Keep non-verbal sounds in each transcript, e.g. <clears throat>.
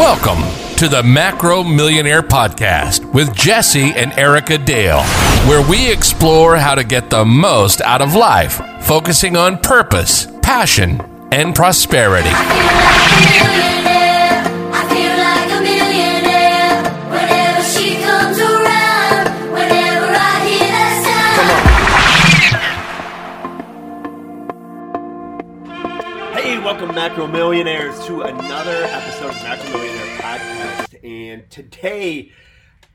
Welcome to the Macro Millionaire Podcast with Jesse and Erica Dale, where we explore how to get the most out of life, focusing on purpose, passion, and prosperity. Welcome Macro Millionaires to another episode of Macro Millionaire Podcast. And today,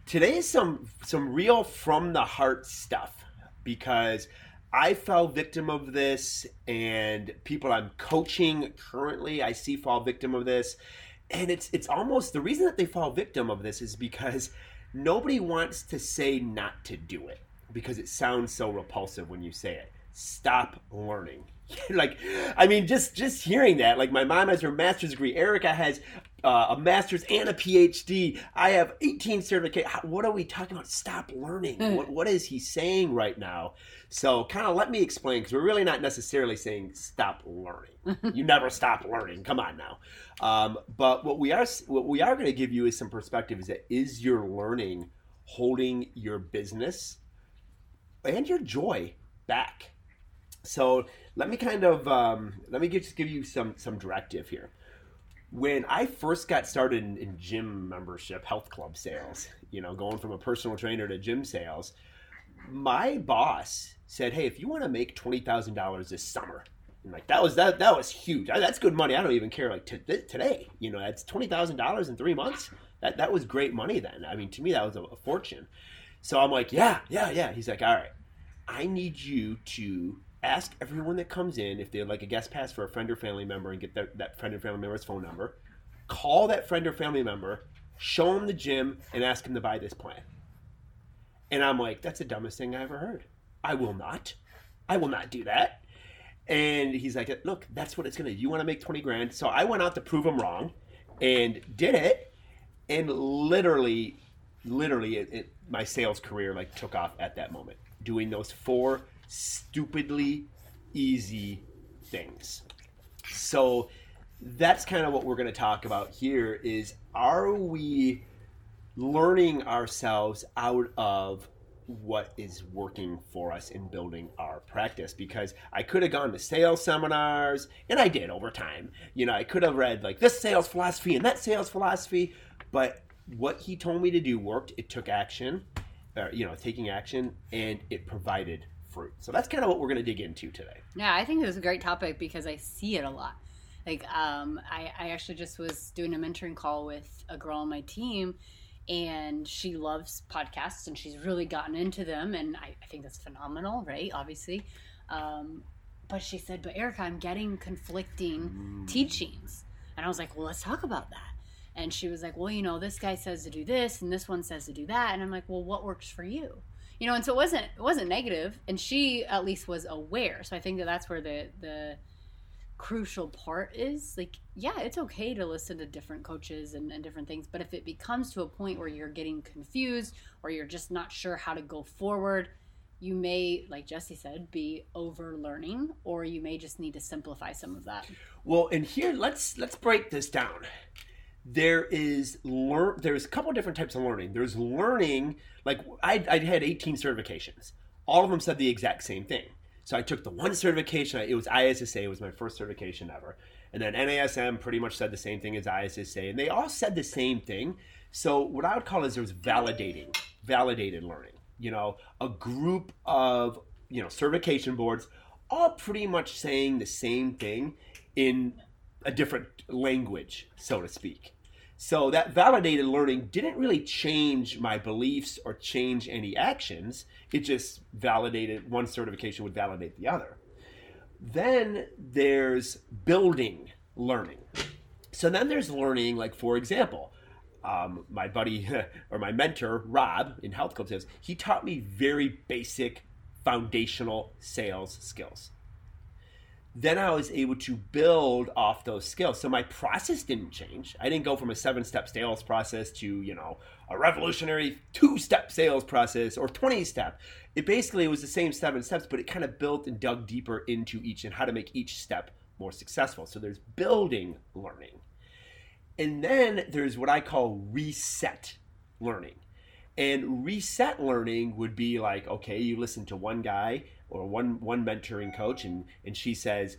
today is some some real from the heart stuff because I fell victim of this, and people I'm coaching currently I see fall victim of this, and it's it's almost the reason that they fall victim of this is because nobody wants to say not to do it because it sounds so repulsive when you say it. Stop learning. <laughs> like, I mean, just just hearing that. Like, my mom has her master's degree. Erica has uh, a master's and a PhD. I have 18 certificates. What are we talking about? Stop learning. What, what is he saying right now? So, kind of let me explain because we're really not necessarily saying stop learning. <laughs> you never stop learning. Come on now. Um, but what we are what we are going to give you is some perspective. Is that is your learning holding your business and your joy back? So let me kind of um, let me just give you some some directive here. When I first got started in, in gym membership, health club sales, you know, going from a personal trainer to gym sales, my boss said, "Hey, if you want to make twenty thousand dollars this summer, like that was that that was huge. That's good money. I don't even care. Like t- today, you know, that's twenty thousand dollars in three months. That that was great money then. I mean, to me, that was a, a fortune. So I'm like, yeah, yeah, yeah. He's like, all right, I need you to ask everyone that comes in if they'd like a guest pass for a friend or family member and get that friend or family member's phone number. Call that friend or family member, show them the gym, and ask them to buy this plan. And I'm like, that's the dumbest thing I ever heard. I will not. I will not do that. And he's like, look, that's what it's going to You want to make 20 grand. So I went out to prove him wrong and did it. And literally, literally, it, it, my sales career like took off at that moment. Doing those four stupidly easy things. So that's kind of what we're going to talk about here is are we learning ourselves out of what is working for us in building our practice because I could have gone to sales seminars and I did over time. You know, I could have read like this sales philosophy and that sales philosophy, but what he told me to do worked. It took action, uh, you know, taking action, and it provided fruit. So that's kind of what we're going to dig into today. Yeah, I think it was a great topic because I see it a lot. Like, um, I, I actually just was doing a mentoring call with a girl on my team, and she loves podcasts and she's really gotten into them, and I, I think that's phenomenal, right? Obviously. Um, but she said, But Erica, I'm getting conflicting mm. teachings. And I was like, Well, let's talk about that. And she was like, Well, you know, this guy says to do this, and this one says to do that. And I'm like, Well, what works for you? You know and so it wasn't it wasn't negative and she at least was aware. So i think that that's where the the crucial part is. Like yeah it's okay to listen to different coaches and, and different things but if it becomes to a point where you're getting confused or you're just not sure how to go forward you may like jesse said be over learning or you may just need to simplify some of that. Well and here let's let's break this down there is learn there's a couple different types of learning. There's learning like I, I had 18 certifications. All of them said the exact same thing. So i took the one certification it was issa it was my first certification ever. And then nasm pretty much said the same thing as issa and they all said the same thing. So what i would call is there's validating validated learning you know a group of you know certification boards all pretty much saying the same thing in a different language so to speak so that validated learning didn't really change my beliefs or change any actions. It just validated one certification would validate the other. Then there's building learning. So then there's learning, like for example, um, my buddy <laughs> or my mentor Rob in Health Club says he taught me very basic foundational sales skills then I was able to build off those skills. So my process didn't change. I didn't go from a seven step sales process to, you know, a revolutionary two step sales process or 20 step. It basically was the same seven steps, but it kind of built and dug deeper into each and how to make each step more successful. So there's building learning. And then there's what I call reset learning. And reset learning would be like, okay, you listen to one guy or one one mentoring coach and and she says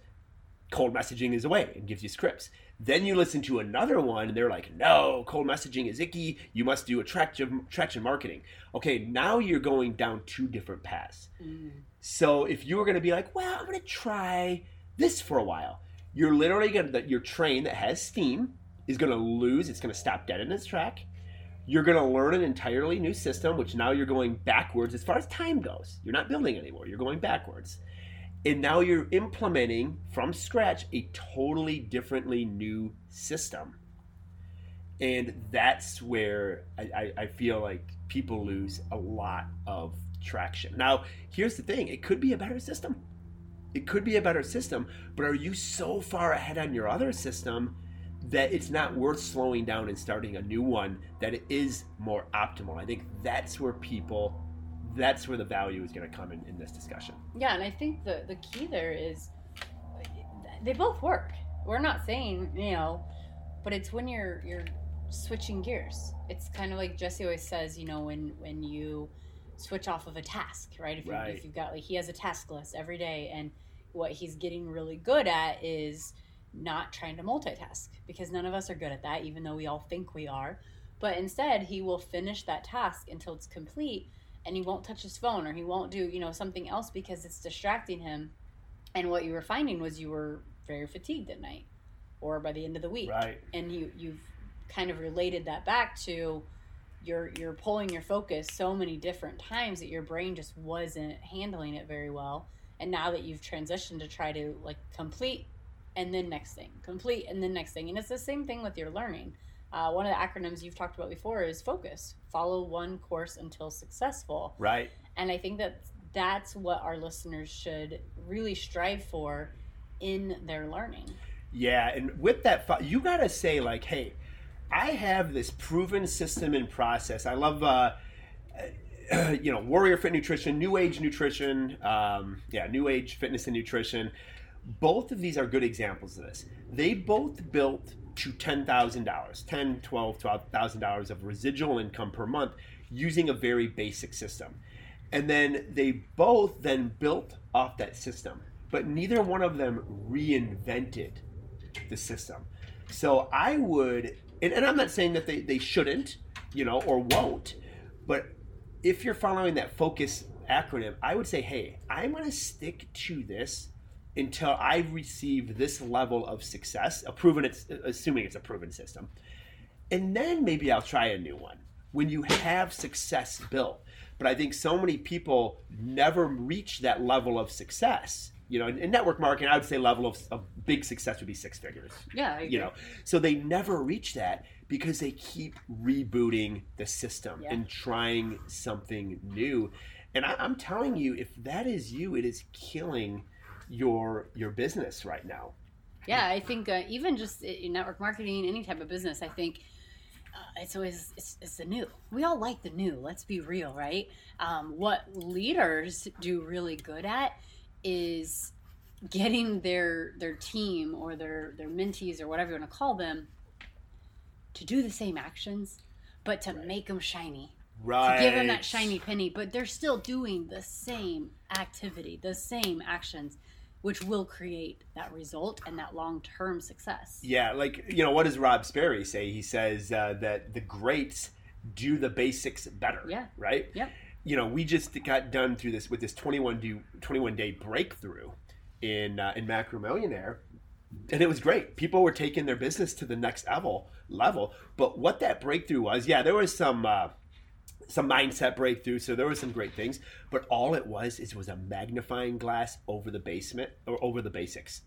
cold messaging is away and gives you scripts. Then you listen to another one and they're like, no, cold messaging is icky. You must do attraction, traction marketing. Okay, now you're going down two different paths. Mm. So if you were going to be like, well, I'm going to try this for a while, you're literally going to, your train that has steam is going to lose. It's going to stop dead in its track. You're going to learn an entirely new system, which now you're going backwards as far as time goes. You're not building anymore. You're going backwards. And now you're implementing from scratch a totally differently new system. And that's where I, I, I feel like people lose a lot of traction. Now, here's the thing it could be a better system. It could be a better system, but are you so far ahead on your other system that it's not worth slowing down and starting a new one that it is more optimal. I think that's where people that's where the value is going to come in, in this discussion. Yeah, and I think the the key there is they both work. We're not saying, you know, but it's when you're you're switching gears. It's kind of like Jesse always says, you know, when when you switch off of a task, right? If, you, right. if you've got like he has a task list every day and what he's getting really good at is not trying to multitask because none of us are good at that, even though we all think we are. But instead, he will finish that task until it's complete and he won't touch his phone or he won't do, you know, something else because it's distracting him. And what you were finding was you were very fatigued at night or by the end of the week. Right. And you you've kind of related that back to you're you're pulling your focus so many different times that your brain just wasn't handling it very well. And now that you've transitioned to try to like complete and then next thing, complete and then next thing. And it's the same thing with your learning. Uh, one of the acronyms you've talked about before is focus. Follow one course until successful. Right. And I think that that's what our listeners should really strive for in their learning. Yeah, and with that, you got to say like, hey, I have this proven system and process. I love. Uh, <clears throat> you know, Warrior Fit Nutrition, New Age Nutrition, um, yeah, New Age Fitness and Nutrition both of these are good examples of this. They both built to $10,000, 10, 12, $12,000 of residual income per month using a very basic system. And then they both then built off that system, but neither one of them reinvented the system. So I would, and, and I'm not saying that they, they shouldn't, you know, or won't, but if you're following that focus acronym, I would say, hey, I'm going to stick to this until I receive this level of success, a proven it's assuming it's a proven system. And then maybe I'll try a new one when you have success built. But I think so many people never reach that level of success. You know, in, network marketing, I would say level of, of big success would be six figures. Yeah, you know, so they never reach that because they keep rebooting the system yeah. and trying something new. And I, I'm telling you, if that is you, it is killing your your business right now. Yeah, I think uh, even just in network marketing, any type of business, I think uh, it's always it's, it's, the new. We all like the new. Let's be real, right? Um, what leaders do really good at is getting their their team or their their mentees or whatever you want to call them to do the same actions, but to right. make them shiny. Right. To give them that shiny penny, but they're still doing the same activity, the same actions which will create that result and that long term success. Yeah, like you know, what does Rob Sperry say? He says uh, that the greats do the basics better. Yeah. Right. Yep. You know, we just got done through this with this 21 day 21 day breakthrough in uh, in Macro Millionaire, and it was great. People were taking their business to the next level level. But what that breakthrough was, yeah, there was some. Uh, some mindset breakthrough. So there were some great things, but all it was is was a magnifying glass over the basement or over the basics.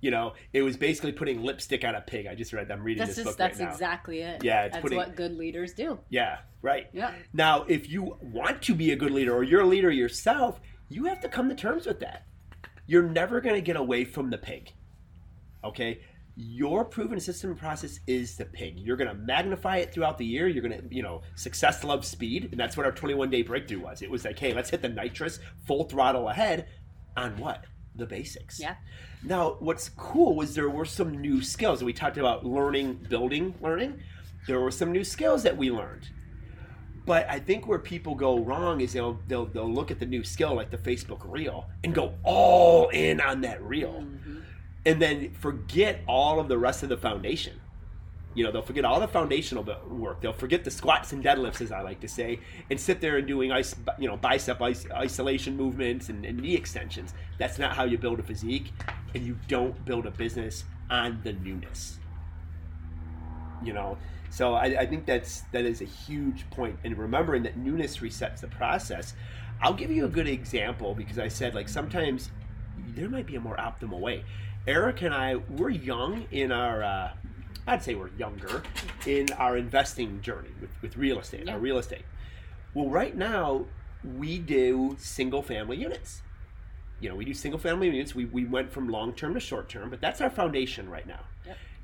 You know, it was basically putting lipstick on a pig. I just read. I'm reading that's this just, book That's right now. exactly it. Yeah, that's putting, what good leaders do. Yeah, right. Yeah. Now, if you want to be a good leader or you're a leader yourself, you have to come to terms with that. You're never going to get away from the pig. Okay, your proven system process is the pig. You're going to magnify it throughout the year. You're going to, you know, success loves speed. And that's what our 21 day breakthrough was. It was like, hey, let's hit the nitrous full throttle ahead on what? the basics. Yeah. Now, what's cool was there were some new skills. We talked about learning, building, learning. There were some new skills that we learned. But I think where people go wrong is they'll they'll, they'll look at the new skill like the Facebook reel and go all in on that reel, mm. And then forget all of the rest of the foundation. You know, they'll forget all the foundational work. They'll forget the squats and deadlifts, as I like to say, and sit there and doing ice, you know, bicep is- isolation movements and, and knee extensions. That's not how you build a physique, and you don't build a business on the newness. You know, so I, I think that's that is a huge point. And remembering that newness resets the process. I'll give you a good example because I said like sometimes there might be a more optimal way. Eric and I, we're young in our. Uh, I'd say we're younger in our investing journey with, with real estate, Yeah. our real estate. Well, right now we do single family units. You know, we do single family units. We, we went from long term to short term, but that's our foundation right now.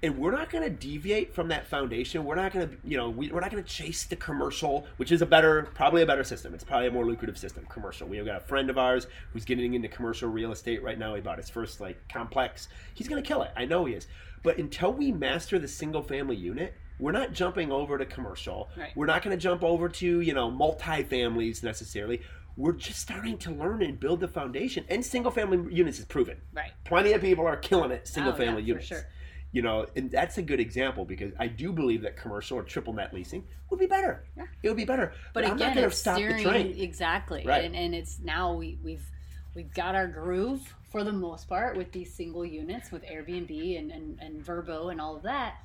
And we're not going to deviate from that foundation. We're not going to, you know, we, we're not going to chase the commercial, which is a better, probably a better system. It's probably a more lucrative system, commercial. We've got a friend of ours who's getting into commercial real estate right now. He bought his first like complex. He's going to kill it. I know he is. But until we master the single family unit, we're not jumping over to commercial. Right. We're not going to jump over to, you know, multi-families necessarily. We're just starting to learn and build the foundation. And single family units is proven. Right. Plenty of people are killing it single Oh, yeah, family for units. sure. You know, and that's a good example because I do believe that commercial or triple net leasing would be better. Yeah. It would be better. But, I'm not going to stop steering the train. exactly, Right. and, and it's now we, we've we've got our groove for the most part with these single units with Airbnb and, and, and Vrbo and all of that.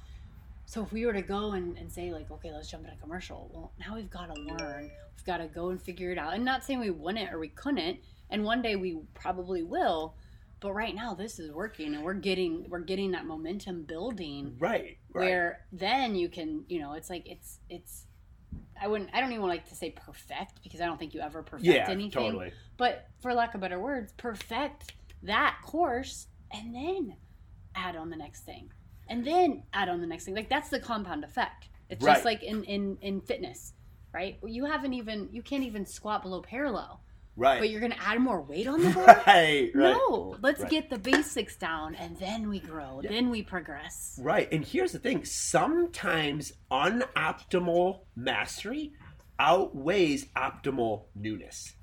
So if we were to go and, and say like, okay, let's jump into commercial, well, now we've got to learn. We've got to go and figure it out. And not saying we wouldn't or we couldn't, and one day we probably will. But right now, this is working, and we're getting we're getting that momentum building Right. Right. where then you can you know it's like it's it's i wouldn't i don't even like to say perfect because i don't think you ever perfect yeah, anything totally. but for lack of better words perfect that course and then add on the next thing and then add on the next thing like that's the compound effect it's Right. just like in in in fitness right you haven't even you can't even squat below parallel Right. but you're gonna add more weight on the <laughs> board right. Right. no let's Right. get the basics down and then we grow then we progress Right. And here's the thing sometimes unoptimal mastery outweighs optimal newness.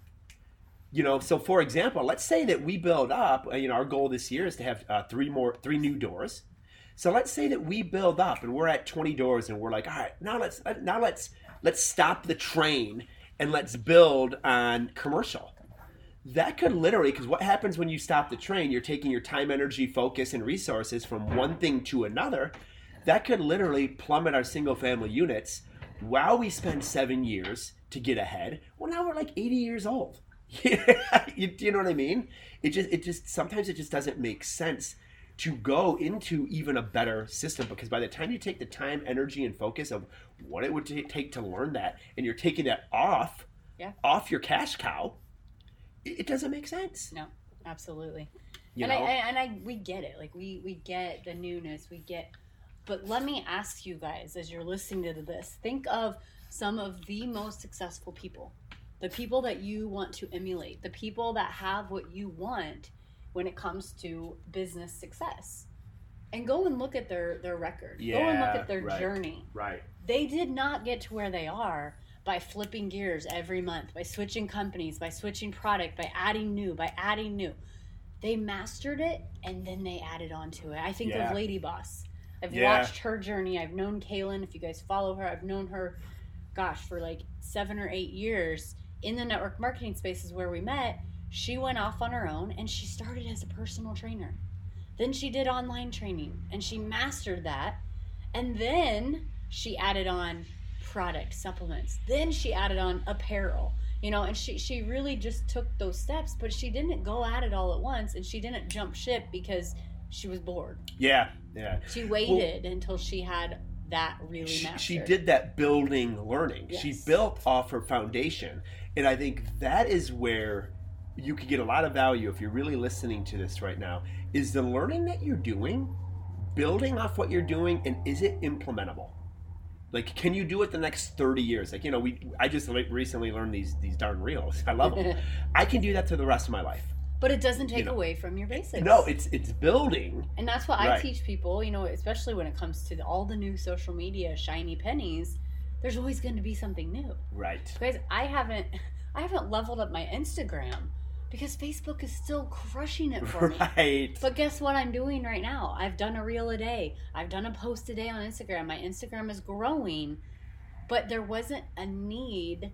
You know, so for example, let's say that we build up, uh, you know, our goal this year is to have uh, three more, three new doors. So let's say that we build up and we're at 20 doors and we're like, all right, now let's, uh, now let's, let's stop the train and let's build on commercial. That could literally because what happens when you stop the train you're taking your time energy focus and resources from one thing to another that could literally plummet our single family units while we spend seven years to get ahead. Well now we're like 80 years old. You, <laughs> you know what i mean? It just it just sometimes it just doesn't make sense to go into even a better system because by the time you take the time energy and focus of what it would ta- take to learn that and you're taking that off Yeah. off your cash cow it it doesn't make sense. No, absolutely. You and I? I and I we get it. Like we we get the newness. We get. But let me ask you guys, as you're listening to this, think of some of the most successful people, the people that you want to emulate, the people that have what you want when it comes to business success, and go and look at their their record. Yeah, go and look at their right. journey right. they did not get to where they are by flipping gears every month, by switching companies, by switching product, by adding new, by adding new. They mastered it and then they added on to it. I think Yeah. of Lady Boss. I've Yeah. watched her journey. I've known Kaelin. If you guys follow her, I've known her, gosh, for like seven or eight years in the network marketing spaces where we met. She went off on her own and she started as a personal trainer. Then she did online training and she mastered that. And then she added on product supplements. Then she added on apparel. You know, and she she really just took those steps, but she didn't go at it all at once and she didn't jump ship because she was bored. Yeah, yeah. She waited until she had that really She, mastered. she did that building learning. She built off her foundation. And I think that is where you could get a lot of value if you're really listening to this right now. Is the learning that you're doing building off what you're doing and is it implementable? Like, can you do it the next 30 years? Like, you know, we I just recently learned these these darn reels. <laughs> I love them. <laughs> I can do that to the rest of my life. But it doesn't take You know. away from your basics. No, it's it's building. And that's what I teach people, you know, especially when it comes to all the new social media shiny pennies, there's always going to be something new. Right. Guys, I haven't <laughs> I haven't leveled up my Instagram because Facebook is still crushing it for me. <laughs> Right. But guess what I'm doing right now? I've done a reel a day. I've done a post a day on Instagram. My Instagram is growing, but there wasn't a need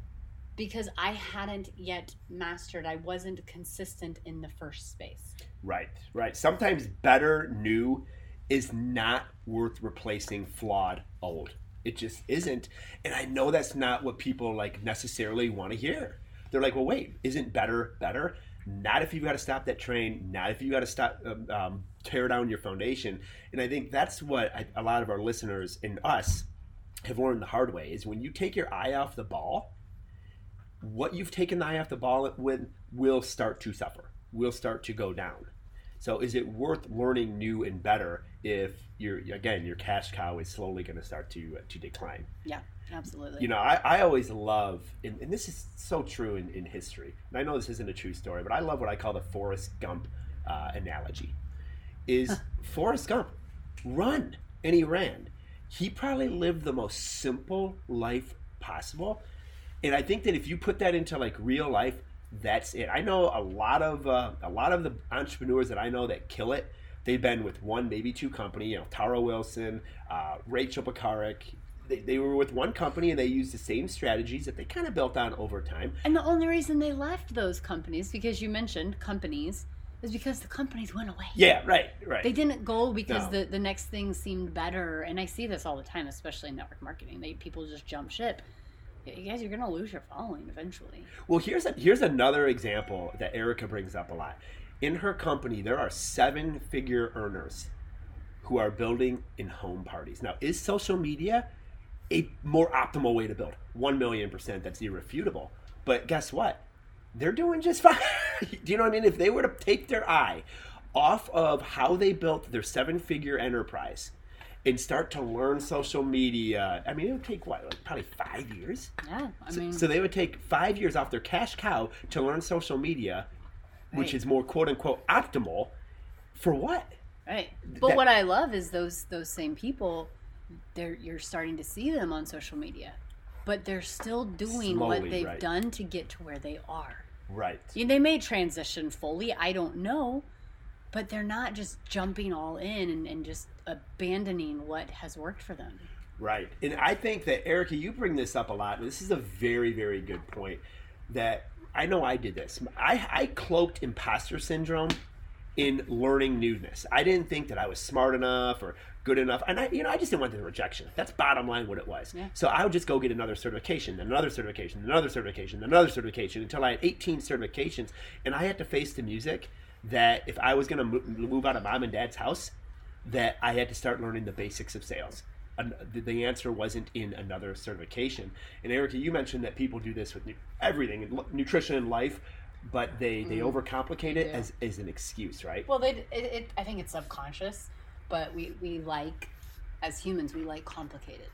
because I hadn't yet mastered. I wasn't consistent in the first space. Right, right. Sometimes better new is not worth replacing flawed old. It just isn't. And I know that's not what people like necessarily want to hear. They're like, well, wait, isn't better better? Not if you've got to stop that train. Not if you've got to stop um, um, tear down your foundation. And I think that's what I, a lot of our listeners and us have learned the hard way is when you take your eye off the ball, what you've taken the eye off the ball with will start to suffer, will start to go down. So is it worth learning new and better if your again your cash cow is slowly going to start to to decline? Yeah, absolutely. You know, I, I always love, and, and this is so true in, in history, and I know this isn't a true story, but I love what I call the Forrest Gump uh, analogy. Is Forrest Gump run and he ran? He probably lived the most simple life possible, and I think that if you put that into like real life, that's it. I know a lot of uh, a lot of the entrepreneurs that I know that kill it. They've been with one, maybe two company. You know, Tara Wilson, uh, Rachel Pekarik. They, they were with one company and they used the same strategies that they kind of built on over time. and the only reason they left those companies, because you mentioned companies, is because the companies went away. Yeah, right, right. They didn't go because No. the, the next thing seemed better. And I see this all the time, especially in network marketing. They people just jump ship. You guys, you're gonna lose your following eventually. Well, here's a, here's another example that Erica brings up a lot. In her company, there are seven figure earners who are building in home parties. Now, is social media a more optimal way to build? One million percent, that's irrefutable. But guess what? They're doing just <laughs> fine. Do you know what I mean? If they were to take their eye off of how they built their seven figure enterprise and start to learn social media, I mean, it would take what, like probably five years? Yeah, I So, mean, so they would take five years off their cash cow to learn social media, which is more quote unquote optimal. For what? right. But that- what I love is those those same people. They're you're starting to see them on social media, but they're still doing what they've right. done to get to where they are. Right. You- They may transition fully. I don't know. But they're not just jumping all in and, and just abandoning what has worked for them. Right. And I think that Erica, you bring this up a lot. and This is a very, very good point. That I know I did this. I, I cloaked imposter syndrome in learning newness. I didn't think that I was smart enough or good enough, and I, you know, I just didn't want the rejection. That's bottom line what it was. Yeah. So I would just go get another certification, then another certification, then another certification, then another certification until I had 18 certifications, and I had to face the music that if I was going to mo- move out of mom and dad's house, that I had to start learning the basics of sales. An- the- answer wasn't in another certification. And Erica, you mentioned that people do this with nu- everything, in nutrition and life, but they, they mm-hmm. overcomplicate it as, as an excuse, right? Well, they, it, it, I think it's subconscious, but we, we like, as humans, we like complicated.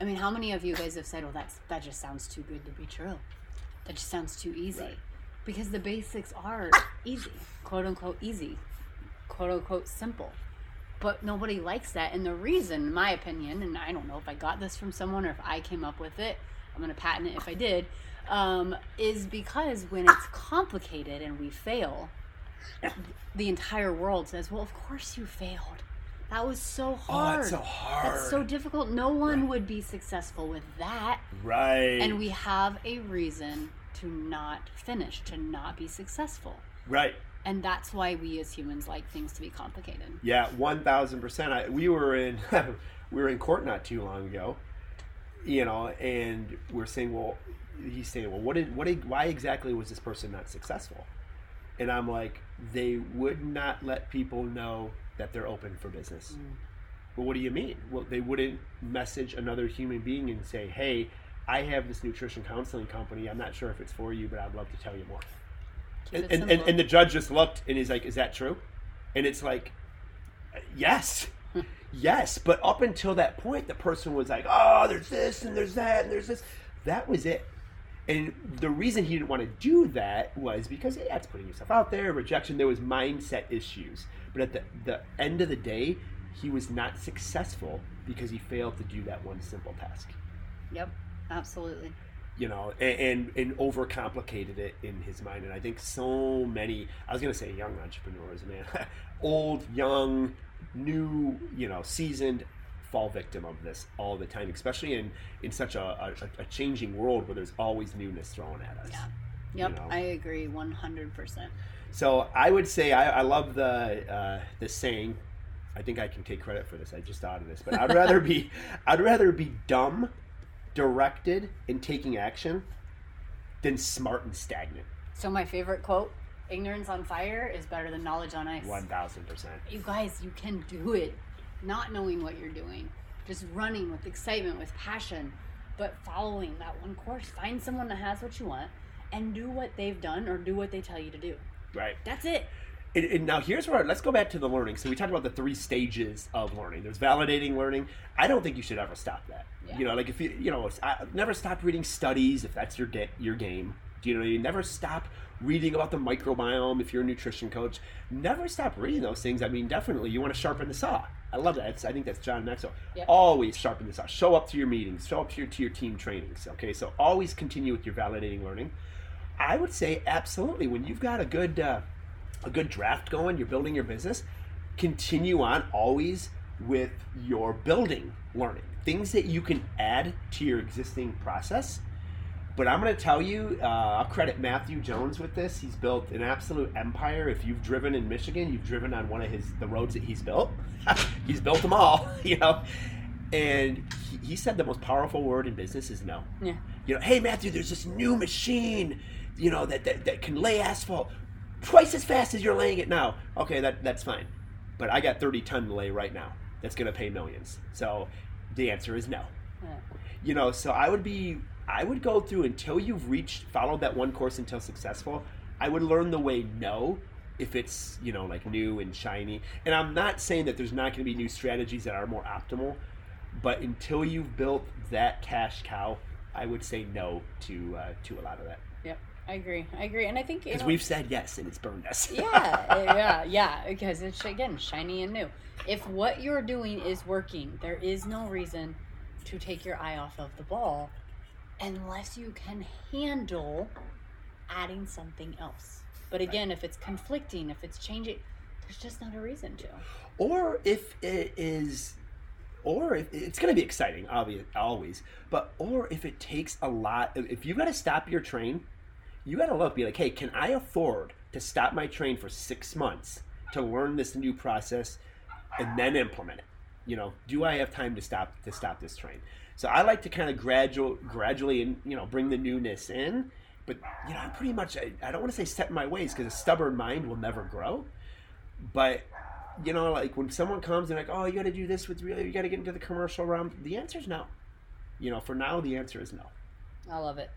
I mean, how many of you guys have said, "Well, that's that just sounds too good to be true. That just sounds too easy," Right. Because the basics are easy, quote unquote easy, quote unquote simple. But nobody likes that, and the reason, in my opinion, and I don't know if I got this from someone or if I came up with it. I'm going to patent it if I did. Um, is because when it's complicated and we fail, the entire world says, "Well, of course you failed. That was so hard. Oh, it's so hard. That's so difficult. No one would be successful with that." right. And we have a reason to not finish, to not be successful. right. And that's why we as humans like things to be complicated. Yeah, one thousand percent. We were in <laughs> we were in court not too long ago, you know, and we're saying, well, he's saying, well, what did what did, why exactly was this person not successful? And I'm like, they would not let people know that they're open for business. Mm. Well, what do you mean? Well, they wouldn't message another human being and say, hey, I have this nutrition counseling company. I'm not sure if it's for you, but I'd love to tell you more. And, and, and, and the judge just looked and he's like, Is that true? And it's like, Yes. yes. But up until that point, the person was like, Oh, there's this and there's that and there's this. That was it. And the reason he didn't want to do that was because hey, that's putting yourself out there, rejection. There was mindset issues. But at the, the end of the day, he was not successful because he failed to do that one simple task. Yep, absolutely. You know, and, and, and overcomplicated it in his mind. And I think so many, I was going to say young entrepreneurs, man, <laughs> old, young, new, you know, seasoned, fall victim of this all the time, especially in, in such a, a, a changing world where there's always newness thrown at us. Yeah. Yep, you know? I agree 100%. So I would say I, I love the uh, the saying. I think I can take credit for this. I just thought of this, but I'd rather be <laughs> I'd rather be dumb, directed, and taking action, than smart and stagnant. So my favorite quote, ignorance on fire is better than knowledge on ice. One thousand percent. You guys, you can do it. Not knowing what you're doing, just running with excitement, with passion, but following that one course. Find someone that has what you want and do what they've done or do what they tell you to do. Right. That's it. And, and now here's where let's go back to the learning. So we talked about the three stages of learning. There's validating learning. I don't think you should ever stop that. Yeah. You know, like if you you know, I, never stop reading studies if that's your ga- your game. Do you know? You never stop reading about the microbiome if you're a nutrition coach. Never stop reading those things. I mean, definitely you want to sharpen the saw. I love that. It's, I think that's John Maxwell. Yep. Always sharpen the saw. Show up to your meetings. Show up to your to your team trainings. Okay, so always continue with your validating learning. I would say absolutely. When you've got a good uh, a good draft going, you're building your business, continue on always with your building learning. Things that you can add to your existing process. But I'm going to tell you, uh, I'll credit Matthew Jones with this. He's built an absolute empire. If you've driven in Michigan, you've driven on one of his the roads that he's built. <laughs> he's built them all, <laughs> you know. And he, he said the most powerful word in business is no Yeah. you know, hey Matthew, there's this new machine, you know, that, that, that can lay asphalt twice as fast as you're laying it now. Okay, that that's fine. But I got 30 ton to lay right now. That's gonna pay millions. So the answer is no. Yeah. You know, so I would be I would go through until you've reached followed that one course until successful. I would learn the way no if it's, you know, like new and shiny. And I'm not saying that there's not gonna be new strategies that are more optimal, but until you've built that cash cow, I would say no to uh, to a lot of that Yep. I agree. I agree. And I think because we've said yes and it's burned us. yeah, <laughs> yeah, yeah. Because it's again shiny and new. If what you're doing is working, there is no reason to take your eye off of the ball, unless you can handle adding something else. But again, if it's conflicting, if it's changing, there's just not a reason to. or if it is, or if it's going to be exciting, obvious, always. But or if it takes a lot, if you got to stop your train, you got to look, be like, hey, can I afford to stop my train for six months to learn this new process and then implement it? You know, do I have time to stop to stop this train? So I like to kind of gradual, gradually, and you know, bring the newness in. But you know, I'm pretty much I, I don't want to say set in my ways because a stubborn mind will never grow. But you know, like when someone comes and like, oh, you got to do this with real, you got to get into the commercial realm. The answer is no. You know, for now, the answer is no. I love it.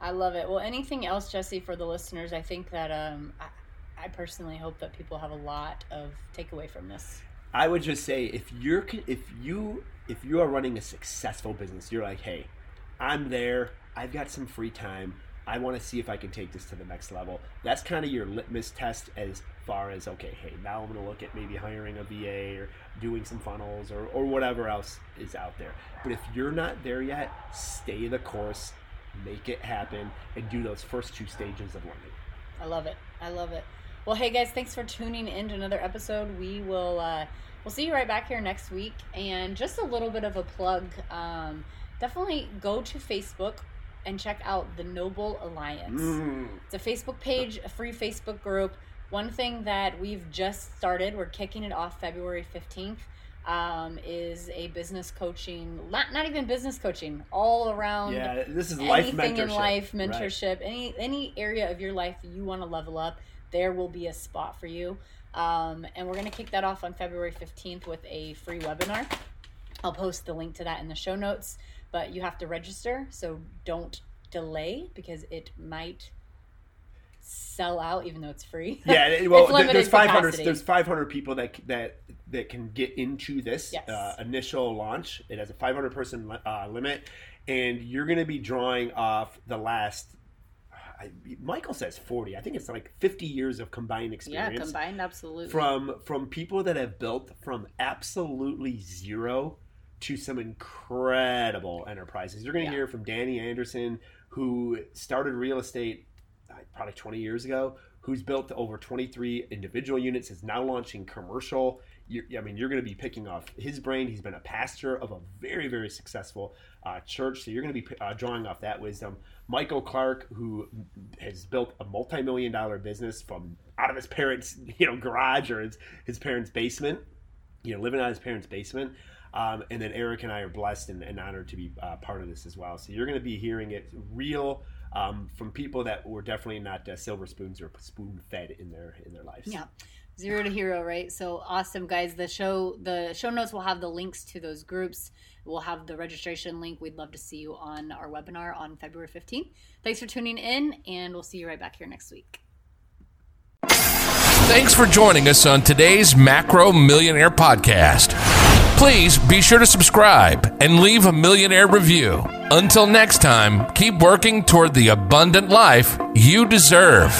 I love it. Well, anything else, Jesse, for the listeners? I think that um, I, I personally hope that people have a lot of takeaway from this. I would just say if you're if you if you are running a successful business, you're like, hey, I'm there. I've got some free time. I want to see if I can take this to the next level. That's kind of your litmus test as far as okay, hey, now I'm going to look at maybe hiring a VA or doing some funnels or, or whatever else is out there. But if you're not there yet, stay the course, make it happen, and do those first two stages of learning. I love it. I love it. Well, hey guys, thanks for tuning in to another episode. We will uh, we'll see you right back here next week. And just a little bit of a plug. Um, definitely go to Facebook and check out the Noble Alliance. Mm. It's a Facebook page, a free Facebook group. One thing that we've just started, we're kicking it off February 15th, um, is a business coaching, not, not even business coaching, all around Yeah, this is life anything mentorship. in life, Right. mentorship, any any area of your life that you want to level up, there will be a spot for you. Um, and we're gonna kick that off on February 15th with a free webinar. I'll post the link to that in the show notes, but you have to register, so don't delay because it might sell out even though it's free. Yeah, <laughs> well, there's 500. capacity. There's 500 people that that that can get into this Yes. uh, initial launch. It has a 500 person uh, limit, and you're going to be drawing off the last. I, Michael says 40. I think it's like 50 years of combined experience. Yeah, combined, absolutely. from from people that have built from absolutely zero to some incredible enterprises. You're going to Yeah. hear from Danny Anderson, who started real estate uh, probably 20 years ago, who's built over 23 individual units, is now launching commercial. I mean, you're going to be picking off his brain. He's been a pastor of a very, very successful uh, church, so you're going to be uh, drawing off that wisdom. Michael Clark, who has built a multi-million dollar business from out of his parents' you know garage or his, his parents' basement, you know, living out of his parents' basement. Um, and then Eric and I are blessed and, and honored to be uh, part of this as well. So you're going to be hearing it real um, from people that were definitely not uh, silver spoons or spoon fed in their in their lives. Yeah. Zero to hero, right? So awesome, guys. The show, the show notes will have the links to those groups. We'll have the registration link. We'd love to see you on our webinar on February 15th. Thanks for tuning in, and we'll see you right back here next week. Thanks for joining us on today's Macro Millionaire Podcast. Please be sure to subscribe and leave a millionaire review. Until next time, keep working toward the abundant life you deserve.